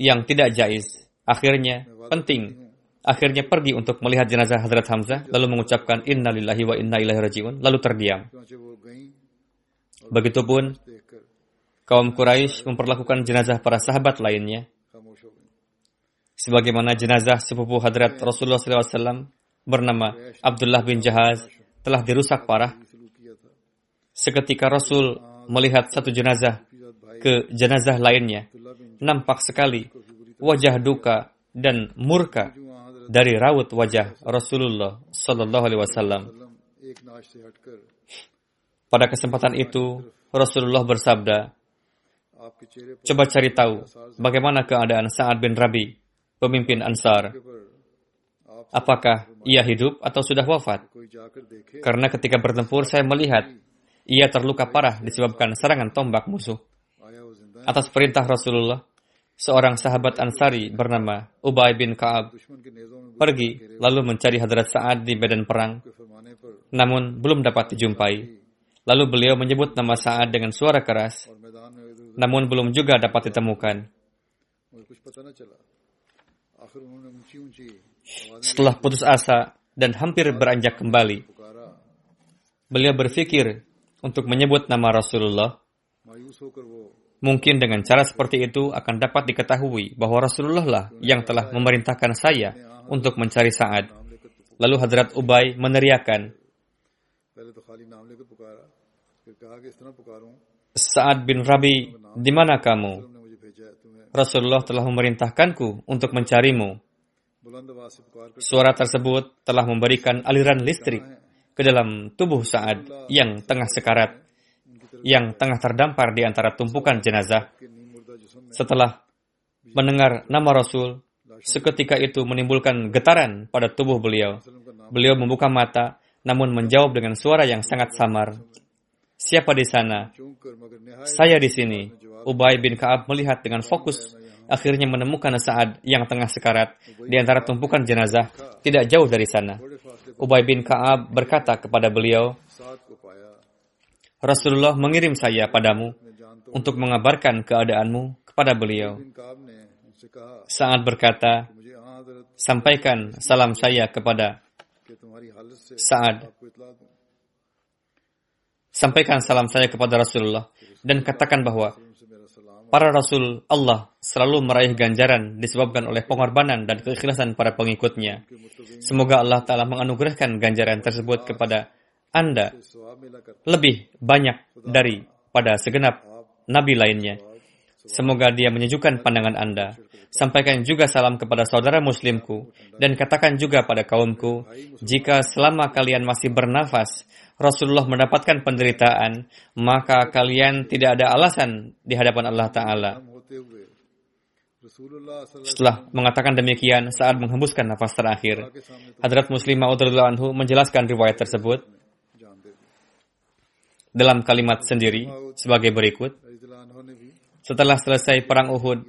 yang tidak jais. Akhirnya, penting akhirnya pergi untuk melihat jenazah Hazrat Hamzah, lalu mengucapkan innalillahi wa inna ilaihi rajiun, lalu terdiam. Begitupun, kaum Quraisy memperlakukan jenazah para sahabat lainnya, sebagaimana jenazah sepupu hadrat iya. Rasulullah SAW bernama iya, Abdullah bin Jahaz telah dirusak parah. Seketika Rasul melihat satu jenazah ke jenazah lainnya, nampak sekali wajah duka dan murka dari raut wajah Rasulullah Sallallahu Alaihi Wasallam. Pada kesempatan itu, Rasulullah bersabda, Coba cari tahu bagaimana keadaan Sa'ad bin Rabi pemimpin Ansar. Apakah ia hidup atau sudah wafat? Karena ketika bertempur saya melihat ia terluka parah disebabkan serangan tombak musuh. Atas perintah Rasulullah, seorang sahabat Ansari bernama Ubay bin Ka'ab pergi lalu mencari Hadrat Sa'ad di medan perang, namun belum dapat dijumpai. Lalu beliau menyebut nama Sa'ad dengan suara keras, namun belum juga dapat ditemukan. Setelah putus asa dan hampir beranjak kembali, beliau berpikir untuk menyebut nama Rasulullah. Mungkin dengan cara seperti itu akan dapat diketahui bahwa Rasulullah lah yang telah memerintahkan saya untuk mencari Sa'ad. Lalu Hadrat Ubay meneriakan, Sa'ad bin Rabi, di mana kamu? Rasulullah telah memerintahkanku untuk mencarimu. Suara tersebut telah memberikan aliran listrik ke dalam tubuh Sa'ad yang tengah sekarat, yang tengah terdampar di antara tumpukan jenazah. Setelah mendengar nama Rasul, seketika itu menimbulkan getaran pada tubuh beliau. Beliau membuka mata, namun menjawab dengan suara yang sangat samar. Siapa di sana? Saya di sini. Ubay bin Ka'ab melihat dengan fokus, akhirnya menemukan Sa'ad yang tengah sekarat di antara tumpukan jenazah tidak jauh dari sana. Ubay bin Ka'ab berkata kepada beliau, Rasulullah mengirim saya padamu untuk mengabarkan keadaanmu kepada beliau. Sa'ad berkata, sampaikan salam saya kepada Sa'ad Sampaikan salam saya kepada Rasulullah dan katakan bahwa para Rasul Allah selalu meraih ganjaran disebabkan oleh pengorbanan dan keikhlasan para pengikutnya. Semoga Allah Ta'ala menganugerahkan ganjaran tersebut kepada Anda lebih banyak dari pada segenap Nabi lainnya. Semoga dia menyejukkan pandangan Anda. Sampaikan juga salam kepada saudara muslimku dan katakan juga pada kaumku, jika selama kalian masih bernafas, Rasulullah mendapatkan penderitaan, maka kalian tidak ada alasan di hadapan Allah Ta'ala. Setelah mengatakan demikian saat menghembuskan nafas terakhir, Hadrat Muslimah Ma'ud Anhu menjelaskan riwayat tersebut dalam kalimat sendiri sebagai berikut. Setelah selesai perang Uhud,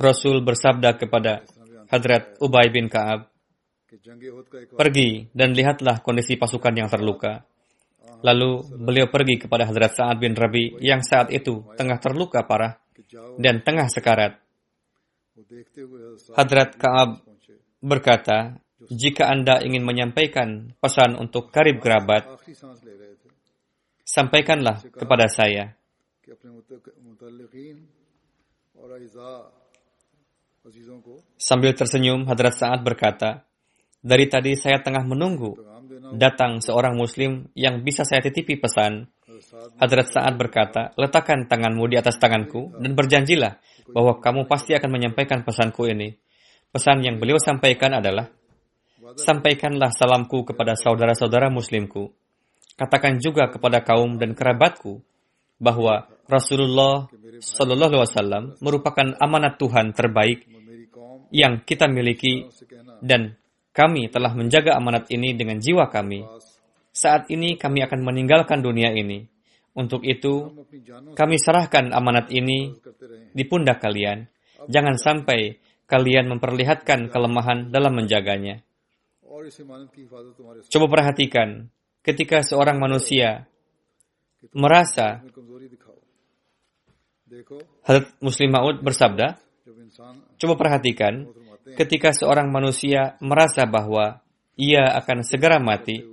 Rasul bersabda kepada Hadrat Ubay bin Ka'ab, Pergi dan lihatlah kondisi pasukan yang terluka. Lalu beliau pergi kepada Hadrat Sa'ad bin Rabi yang saat itu tengah terluka parah dan tengah sekarat. Hadrat Ka'ab berkata, jika Anda ingin menyampaikan pesan untuk karib kerabat, sampaikanlah kepada saya. Sambil tersenyum, Hadrat Sa'ad berkata, dari tadi saya tengah menunggu datang seorang muslim yang bisa saya titipi pesan. Hadrat Sa'ad berkata, letakkan tanganmu di atas tanganku dan berjanjilah bahwa kamu pasti akan menyampaikan pesanku ini. Pesan yang beliau sampaikan adalah, sampaikanlah salamku kepada saudara-saudara muslimku. Katakan juga kepada kaum dan kerabatku bahwa Rasulullah Shallallahu Alaihi Wasallam merupakan amanat Tuhan terbaik yang kita miliki dan kami telah menjaga amanat ini dengan jiwa kami. Saat ini kami akan meninggalkan dunia ini. Untuk itu, kami serahkan amanat ini di pundak kalian. Jangan sampai kalian memperlihatkan kelemahan dalam menjaganya. Coba perhatikan, ketika seorang manusia merasa Hazrat Muslim Maud bersabda, coba perhatikan ketika seorang manusia merasa bahwa ia akan segera mati,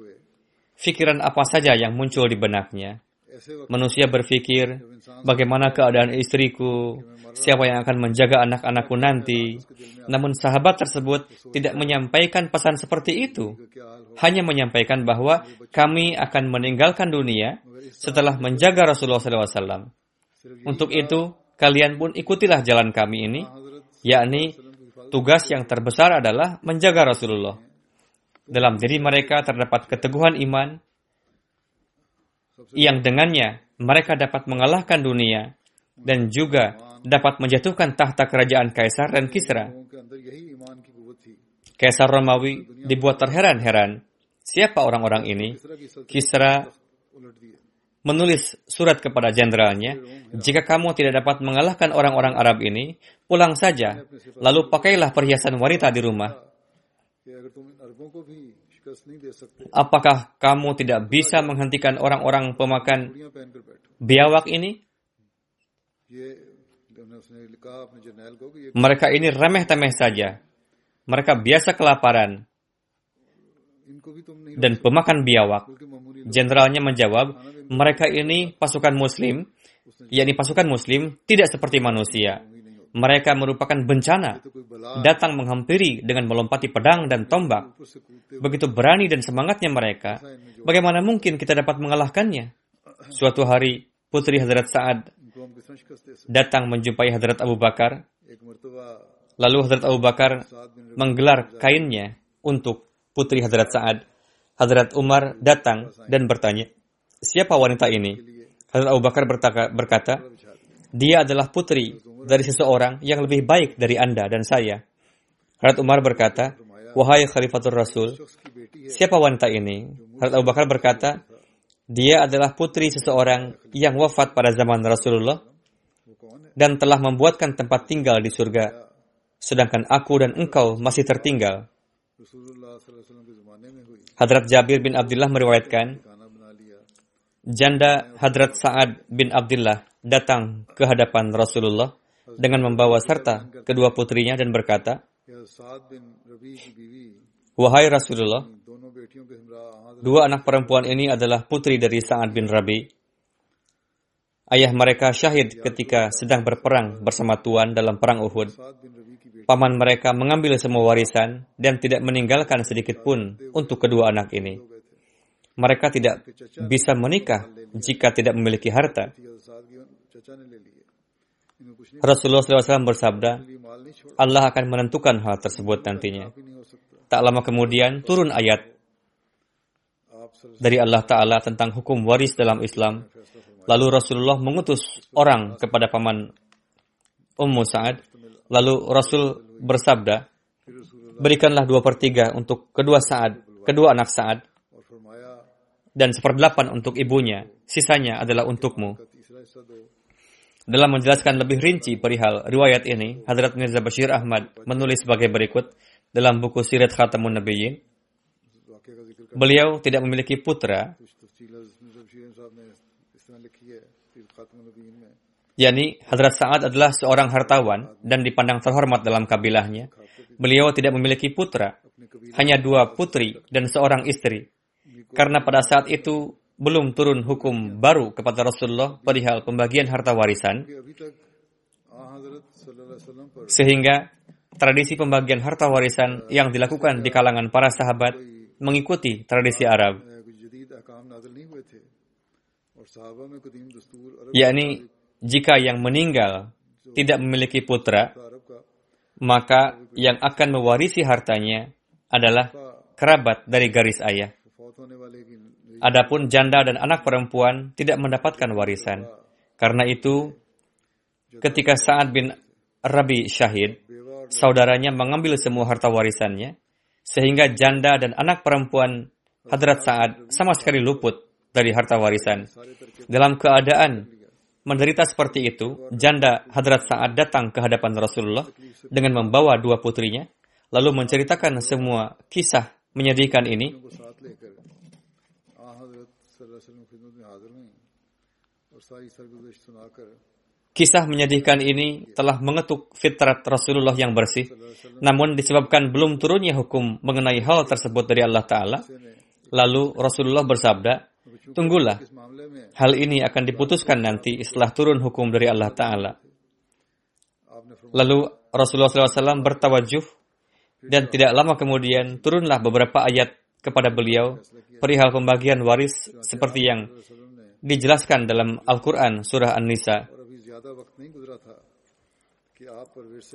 pikiran apa saja yang muncul di benaknya. Manusia berpikir, bagaimana keadaan istriku, siapa yang akan menjaga anak-anakku nanti. Namun sahabat tersebut tidak menyampaikan pesan seperti itu. Hanya menyampaikan bahwa kami akan meninggalkan dunia setelah menjaga Rasulullah SAW. Untuk itu, kalian pun ikutilah jalan kami ini, yakni tugas yang terbesar adalah menjaga Rasulullah. Dalam diri mereka terdapat keteguhan iman, yang dengannya mereka dapat mengalahkan dunia dan juga dapat menjatuhkan tahta kerajaan Kaisar dan Kisra. Kaisar Romawi dibuat terheran-heran. Siapa orang-orang ini? Kisra menulis surat kepada jenderalnya, jika kamu tidak dapat mengalahkan orang-orang Arab ini, pulang saja, lalu pakailah perhiasan wanita di rumah. Apakah kamu tidak bisa menghentikan orang-orang pemakan biawak ini? Mereka ini remeh-temeh saja. Mereka biasa kelaparan dan pemakan biawak. Jenderalnya menjawab, mereka ini pasukan muslim, yakni pasukan muslim tidak seperti manusia. Mereka merupakan bencana, datang menghampiri dengan melompati pedang dan tombak. Begitu berani dan semangatnya mereka, bagaimana mungkin kita dapat mengalahkannya? Suatu hari, putri Hadrat Sa'ad datang menjumpai Hadrat Abu Bakar. Lalu Hadrat Abu Bakar menggelar kainnya untuk putri Hadrat Sa'ad. Hadrat Umar datang dan bertanya, siapa wanita ini? Hadrat Abu Bakar berkata, dia adalah putri dari seseorang yang lebih baik dari Anda dan saya. Hadrat Umar berkata, Wahai Khalifatul Rasul, siapa wanita ini? Hadrat Abu Bakar berkata, dia adalah putri seseorang yang wafat pada zaman Rasulullah dan telah membuatkan tempat tinggal di surga, sedangkan aku dan engkau masih tertinggal. Hadrat Jabir bin Abdullah meriwayatkan, janda Hadrat Sa'ad bin Abdullah datang ke hadapan Rasulullah dengan membawa serta kedua putrinya dan berkata, Wahai Rasulullah, dua anak perempuan ini adalah putri dari Sa'ad bin Rabi. Ayah mereka syahid ketika sedang berperang bersama Tuan dalam perang Uhud. Paman mereka mengambil semua warisan dan tidak meninggalkan sedikit pun untuk kedua anak ini. Mereka tidak bisa menikah jika tidak memiliki harta. Rasulullah SAW bersabda, Allah akan menentukan hal tersebut nantinya. Tak lama kemudian turun ayat dari Allah Ta'ala tentang hukum waris dalam Islam. Lalu Rasulullah mengutus orang kepada paman Ummu Sa'ad. Lalu Rasul bersabda, berikanlah dua per tiga untuk kedua Sa'ad, kedua anak Sa'ad, dan seperdelapan untuk ibunya, sisanya adalah untukmu. Dalam menjelaskan lebih rinci perihal riwayat ini, Hadrat Mirza Bashir Ahmad menulis sebagai berikut dalam buku Sirat Khatamun Nabiyyin. Beliau tidak memiliki putra, yakni Hadrat Sa'ad adalah seorang hartawan dan dipandang terhormat dalam kabilahnya. Beliau tidak memiliki putra, hanya dua putri dan seorang istri. Karena pada saat itu belum turun hukum baru kepada Rasulullah perihal pembagian harta warisan, sehingga tradisi pembagian harta warisan yang dilakukan di kalangan para sahabat mengikuti tradisi Arab. Yakni, jika yang meninggal tidak memiliki putra, maka yang akan mewarisi hartanya adalah kerabat dari garis ayah. Adapun janda dan anak perempuan tidak mendapatkan warisan. Karena itu, ketika Sa'ad bin Rabi syahid, saudaranya mengambil semua harta warisannya, sehingga janda dan anak perempuan Hadrat Sa'ad sama sekali luput dari harta warisan. Dalam keadaan menderita seperti itu, janda Hadrat Sa'ad datang ke hadapan Rasulullah dengan membawa dua putrinya, lalu menceritakan semua kisah menyedihkan ini Kisah menyedihkan ini telah mengetuk fitrat Rasulullah yang bersih, namun disebabkan belum turunnya hukum mengenai hal tersebut dari Allah Ta'ala, lalu Rasulullah bersabda, Tunggulah, hal ini akan diputuskan nanti setelah turun hukum dari Allah Ta'ala. Lalu Rasulullah SAW bertawajuh dan tidak lama kemudian turunlah beberapa ayat kepada beliau perihal pembagian waris seperti yang dijelaskan dalam Al-Quran surah An-Nisa.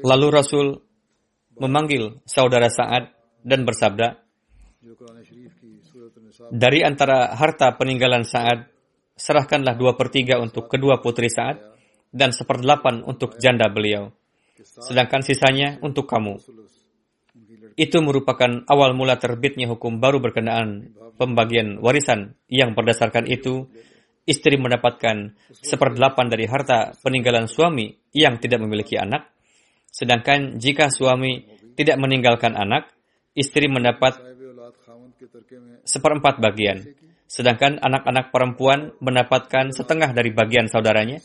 Lalu Rasul memanggil saudara Sa'ad dan bersabda, dari antara harta peninggalan Sa'ad, serahkanlah dua per tiga untuk kedua putri Sa'ad dan seperdelapan untuk janda beliau. Sedangkan sisanya untuk kamu. Itu merupakan awal mula terbitnya hukum baru berkenaan pembagian warisan yang berdasarkan itu istri mendapatkan seperdelapan dari harta peninggalan suami yang tidak memiliki anak, sedangkan jika suami tidak meninggalkan anak, istri mendapat seperempat bagian, sedangkan anak-anak perempuan mendapatkan setengah dari bagian saudaranya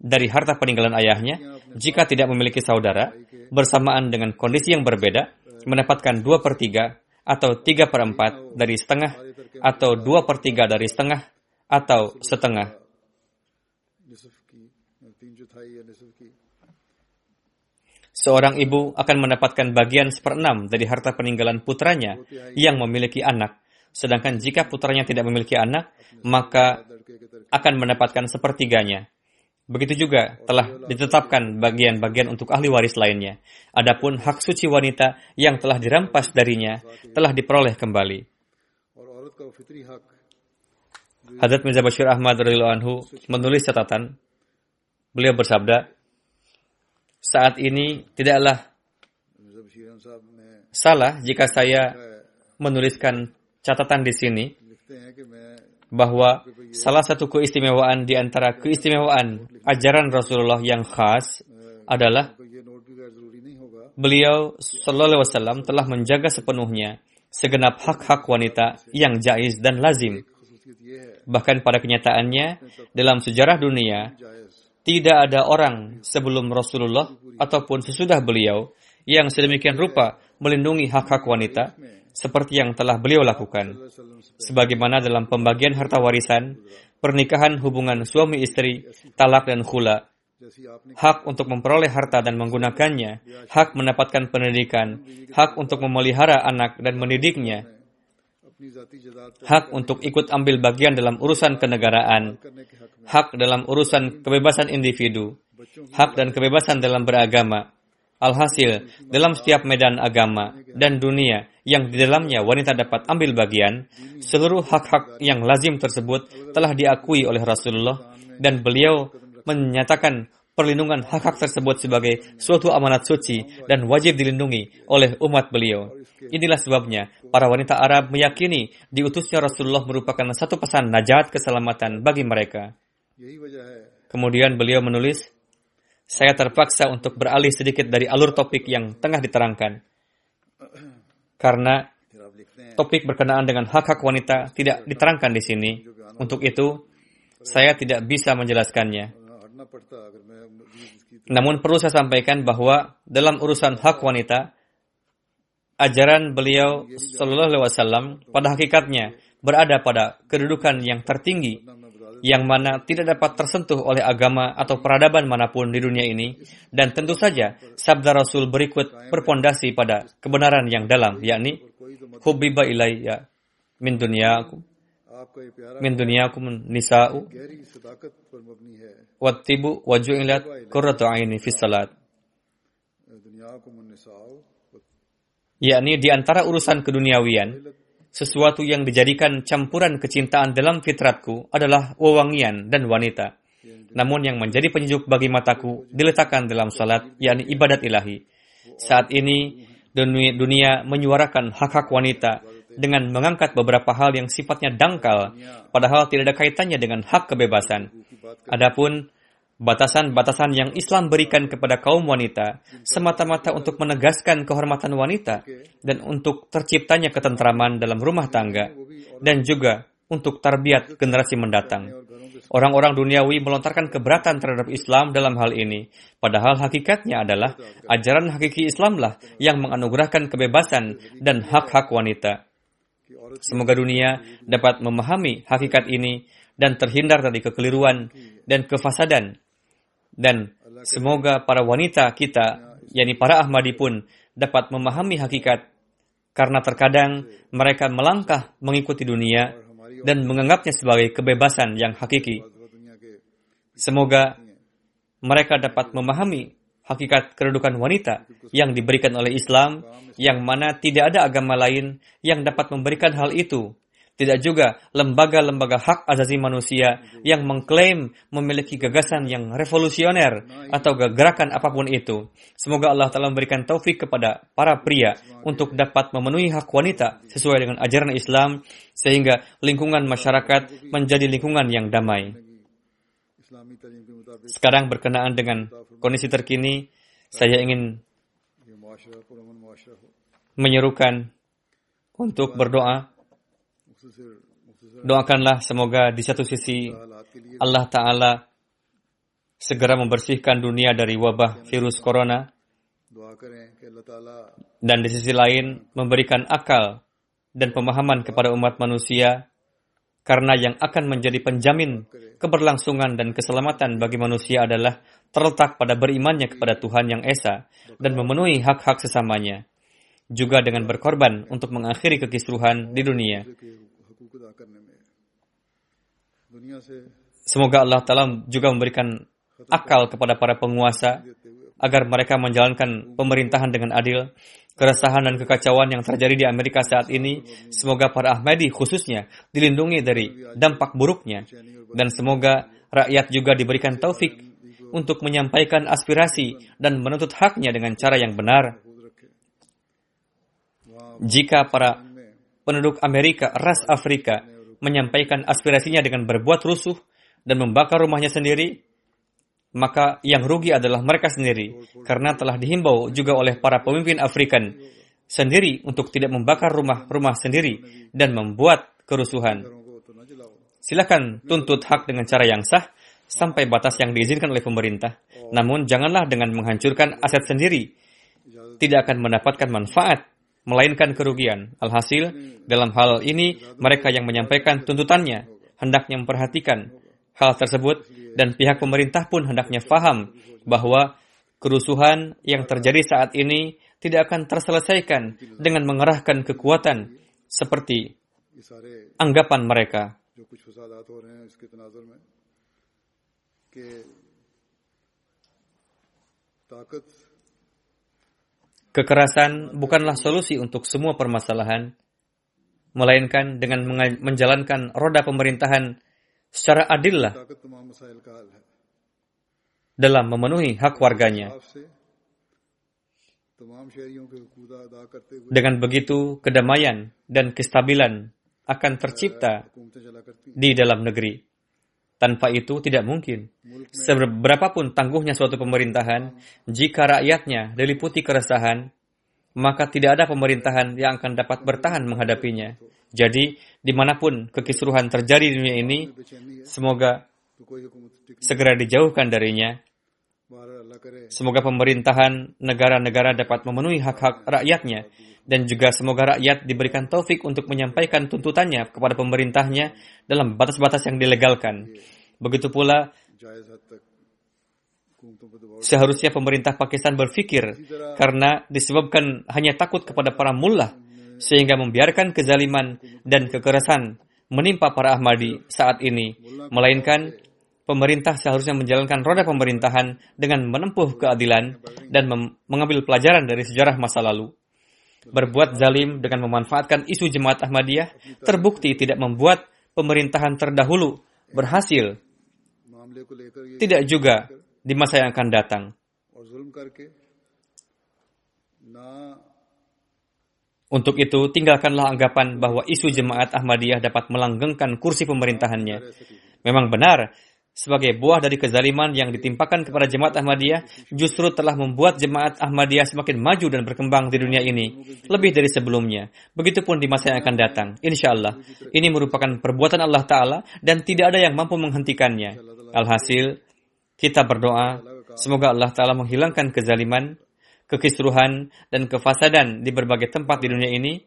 dari harta peninggalan ayahnya. Jika tidak memiliki saudara, bersamaan dengan kondisi yang berbeda, mendapatkan dua per tiga atau tiga per empat dari setengah atau dua per tiga dari setengah atau setengah. Seorang ibu akan mendapatkan bagian seperenam dari harta peninggalan putranya yang memiliki anak. Sedangkan jika putranya tidak memiliki anak, maka akan mendapatkan sepertiganya. Begitu juga telah ditetapkan bagian-bagian untuk ahli waris lainnya. Adapun hak suci wanita yang telah dirampas darinya telah diperoleh kembali. Hadrat Mirza Bashir Ahmad radhiyallahu anhu menulis catatan. Beliau bersabda, saat ini tidaklah salah jika saya menuliskan catatan di sini bahwa salah satu keistimewaan di antara keistimewaan ajaran Rasulullah yang khas adalah beliau Shallallahu Alaihi Wasallam telah menjaga sepenuhnya segenap hak-hak wanita yang jais dan lazim. Bahkan pada kenyataannya, dalam sejarah dunia, tidak ada orang sebelum Rasulullah ataupun sesudah beliau yang sedemikian rupa melindungi hak-hak wanita seperti yang telah beliau lakukan. Sebagaimana dalam pembagian harta warisan, pernikahan hubungan suami istri, talak dan khula, hak untuk memperoleh harta dan menggunakannya, hak mendapatkan pendidikan, hak untuk memelihara anak dan mendidiknya, hak untuk ikut ambil bagian dalam urusan kenegaraan, hak dalam urusan kebebasan individu, hak dan kebebasan dalam beragama. Alhasil, dalam setiap medan agama dan dunia yang di dalamnya wanita dapat ambil bagian, seluruh hak-hak yang lazim tersebut telah diakui oleh Rasulullah dan beliau menyatakan perlindungan hak-hak tersebut sebagai suatu amanat suci dan wajib dilindungi oleh umat beliau. Inilah sebabnya para wanita Arab meyakini diutusnya Rasulullah merupakan satu pesan najat keselamatan bagi mereka. Kemudian beliau menulis, saya terpaksa untuk beralih sedikit dari alur topik yang tengah diterangkan. Karena topik berkenaan dengan hak-hak wanita tidak diterangkan di sini. Untuk itu, saya tidak bisa menjelaskannya. Namun perlu saya sampaikan bahwa dalam urusan hak wanita, ajaran beliau Shallallahu Alaihi Wasallam pada hakikatnya berada pada kedudukan yang tertinggi, yang mana tidak dapat tersentuh oleh agama atau peradaban mana pun di dunia ini, dan tentu saja sabda Rasul berikut berpondasi pada kebenaran yang dalam, yakni hubbiba ilayya min dunyakum min dunyakum nisa'u wattibu waju'ilat qurratu aini fis salat yakni di antara urusan keduniawian, sesuatu yang dijadikan campuran kecintaan dalam fitratku adalah wewangian dan wanita. Namun yang menjadi penyejuk bagi mataku diletakkan dalam salat, yakni ibadat ilahi. Saat ini, dunia, dunia menyuarakan hak-hak wanita dengan mengangkat beberapa hal yang sifatnya dangkal, padahal tidak ada kaitannya dengan hak kebebasan. Adapun batasan-batasan yang Islam berikan kepada kaum wanita semata-mata untuk menegaskan kehormatan wanita dan untuk terciptanya ketentraman dalam rumah tangga dan juga untuk tarbiat generasi mendatang. Orang-orang duniawi melontarkan keberatan terhadap Islam dalam hal ini. Padahal hakikatnya adalah ajaran hakiki Islamlah yang menganugerahkan kebebasan dan hak-hak wanita. Semoga dunia dapat memahami hakikat ini dan terhindar dari kekeliruan dan kefasadan. Dan semoga para wanita kita, yakni para Ahmadi pun dapat memahami hakikat karena terkadang mereka melangkah mengikuti dunia dan menganggapnya sebagai kebebasan yang hakiki. Semoga mereka dapat memahami hakikat kedudukan wanita yang diberikan oleh Islam, yang mana tidak ada agama lain yang dapat memberikan hal itu. Tidak juga lembaga-lembaga hak asasi manusia yang mengklaim memiliki gagasan yang revolusioner atau gerakan apa pun itu. Semoga Allah telah memberikan taufik kepada para pria untuk dapat memenuhi hak wanita sesuai dengan ajaran Islam sehingga lingkungan masyarakat menjadi lingkungan yang damai. Sekarang berkenaan dengan kondisi terkini, saya ingin menyerukan untuk berdoa. Doakanlah semoga di satu sisi Allah Ta'ala segera membersihkan dunia dari wabah virus corona. Dan di sisi lain memberikan akal dan pemahaman kepada umat manusia karena yang akan menjadi penjamin keberlangsungan dan keselamatan bagi manusia adalah terletak pada berimannya kepada Tuhan yang Esa dan memenuhi hak-hak sesamanya juga dengan berkorban untuk mengakhiri kekisruhan di dunia. Semoga Allah Ta'ala juga memberikan akal kepada para penguasa agar mereka menjalankan pemerintahan dengan adil. Keresahan dan kekacauan yang terjadi di Amerika saat ini, semoga para Ahmadi khususnya dilindungi dari dampak buruknya. Dan semoga rakyat juga diberikan taufik untuk menyampaikan aspirasi dan menuntut haknya dengan cara yang benar. Jika para penduduk Amerika, ras Afrika, menyampaikan aspirasinya dengan berbuat rusuh dan membakar rumahnya sendiri, maka yang rugi adalah mereka sendiri karena telah dihimbau juga oleh para pemimpin Afrikan sendiri untuk tidak membakar rumah-rumah sendiri dan membuat kerusuhan. Silakan tuntut hak dengan cara yang sah sampai batas yang diizinkan oleh pemerintah. Namun janganlah dengan menghancurkan aset sendiri. Tidak akan mendapatkan manfaat melainkan kerugian. Alhasil, dalam hal ini, mereka yang menyampaikan tuntutannya hendaknya memperhatikan hal tersebut dan pihak pemerintah pun hendaknya faham bahwa kerusuhan yang terjadi saat ini tidak akan terselesaikan dengan mengerahkan kekuatan seperti anggapan mereka. Kekerasan bukanlah solusi untuk semua permasalahan, melainkan dengan menjalankan roda pemerintahan secara adillah dalam memenuhi hak warganya. Dengan begitu, kedamaian dan kestabilan akan tercipta di dalam negeri. Tanpa itu tidak mungkin. Seberapapun tangguhnya suatu pemerintahan, jika rakyatnya diliputi keresahan, maka tidak ada pemerintahan yang akan dapat bertahan menghadapinya. Jadi, di mana pun kekisruhan terjadi di dunia ini, semoga segera dijauhkan darinya. Semoga pemerintahan negara-negara dapat memenuhi hak-hak rakyatnya dan juga semoga rakyat diberikan taufik untuk menyampaikan tuntutannya kepada pemerintahnya dalam batas-batas yang dilegalkan. Begitu pula seharusnya pemerintah Pakistan berpikir karena disebabkan hanya takut kepada para mullah sehingga membiarkan kezaliman dan kekerasan menimpa para Ahmadi saat ini, melainkan pemerintah seharusnya menjalankan roda pemerintahan dengan menempuh keadilan dan mengambil pelajaran dari sejarah masa lalu berbuat zalim dengan memanfaatkan isu jemaat Ahmadiyah terbukti tidak membuat pemerintahan terdahulu berhasil. Tidak juga di masa yang akan datang. Untuk itu, tinggalkanlah anggapan bahwa isu jemaat Ahmadiyah dapat melanggengkan kursi pemerintahannya. Memang benar, sebagai buah dari kezaliman yang ditimpakan kepada jemaat Ahmadiyah justru telah membuat jemaat Ahmadiyah semakin maju dan berkembang di dunia ini lebih dari sebelumnya. Begitupun di masa yang akan datang. Insya Allah, ini merupakan perbuatan Allah Ta'ala dan tidak ada yang mampu menghentikannya. Alhasil, kita berdoa, semoga Allah Ta'ala menghilangkan kezaliman, kekisruhan, dan kefasadan di berbagai tempat di dunia ini.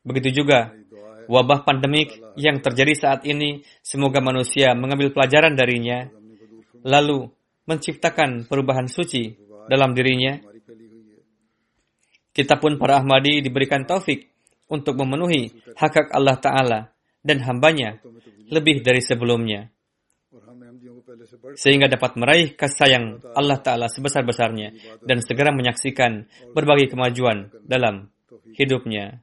Begitu juga wabah pandemik yang terjadi saat ini, semoga manusia mengambil pelajaran darinya, lalu menciptakan perubahan suci dalam dirinya. Kita pun para Ahmadi diberikan taufik untuk memenuhi hak hak Allah Ta'ala dan hambanya lebih dari sebelumnya. Sehingga dapat meraih kasih sayang Allah Ta'ala sebesar-besarnya dan segera menyaksikan berbagai kemajuan dalam hidupnya.